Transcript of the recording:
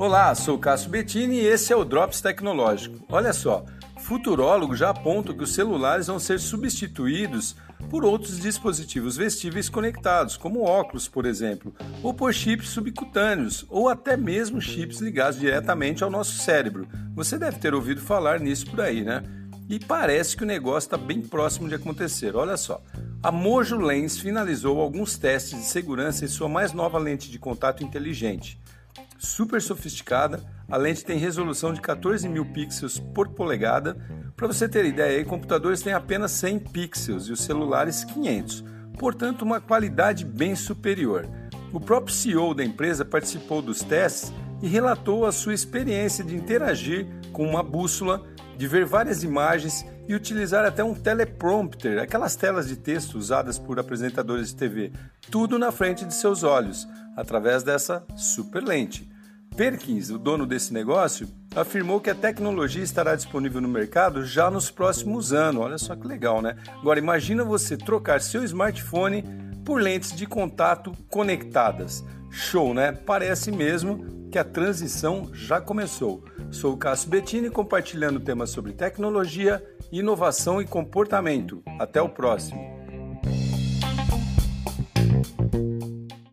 Olá, sou Cássio Bettini e esse é o Drops Tecnológico. Olha só, futurólogos já apontam que os celulares vão ser substituídos por outros dispositivos vestíveis conectados, como óculos, por exemplo, ou por chips subcutâneos, ou até mesmo chips ligados diretamente ao nosso cérebro. Você deve ter ouvido falar nisso por aí, né? E parece que o negócio está bem próximo de acontecer. Olha só. A Mojo Lens finalizou alguns testes de segurança em sua mais nova lente de contato inteligente super sofisticada. A lente tem resolução de 14 mil pixels por polegada. Para você ter ideia, aí, computadores têm apenas 100 pixels e os celulares 500, portanto, uma qualidade bem superior. O próprio CEO da empresa participou dos testes e relatou a sua experiência de interagir com uma bússola, de ver várias imagens e utilizar até um teleprompter, aquelas telas de texto usadas por apresentadores de TV, tudo na frente de seus olhos, através dessa super lente. Perkins, o dono desse negócio, afirmou que a tecnologia estará disponível no mercado já nos próximos anos. Olha só que legal, né? Agora imagina você trocar seu smartphone por lentes de contato conectadas. Show, né? Parece mesmo que a transição já começou. Sou o Cássio Bettini compartilhando temas sobre tecnologia, inovação e comportamento. Até o próximo.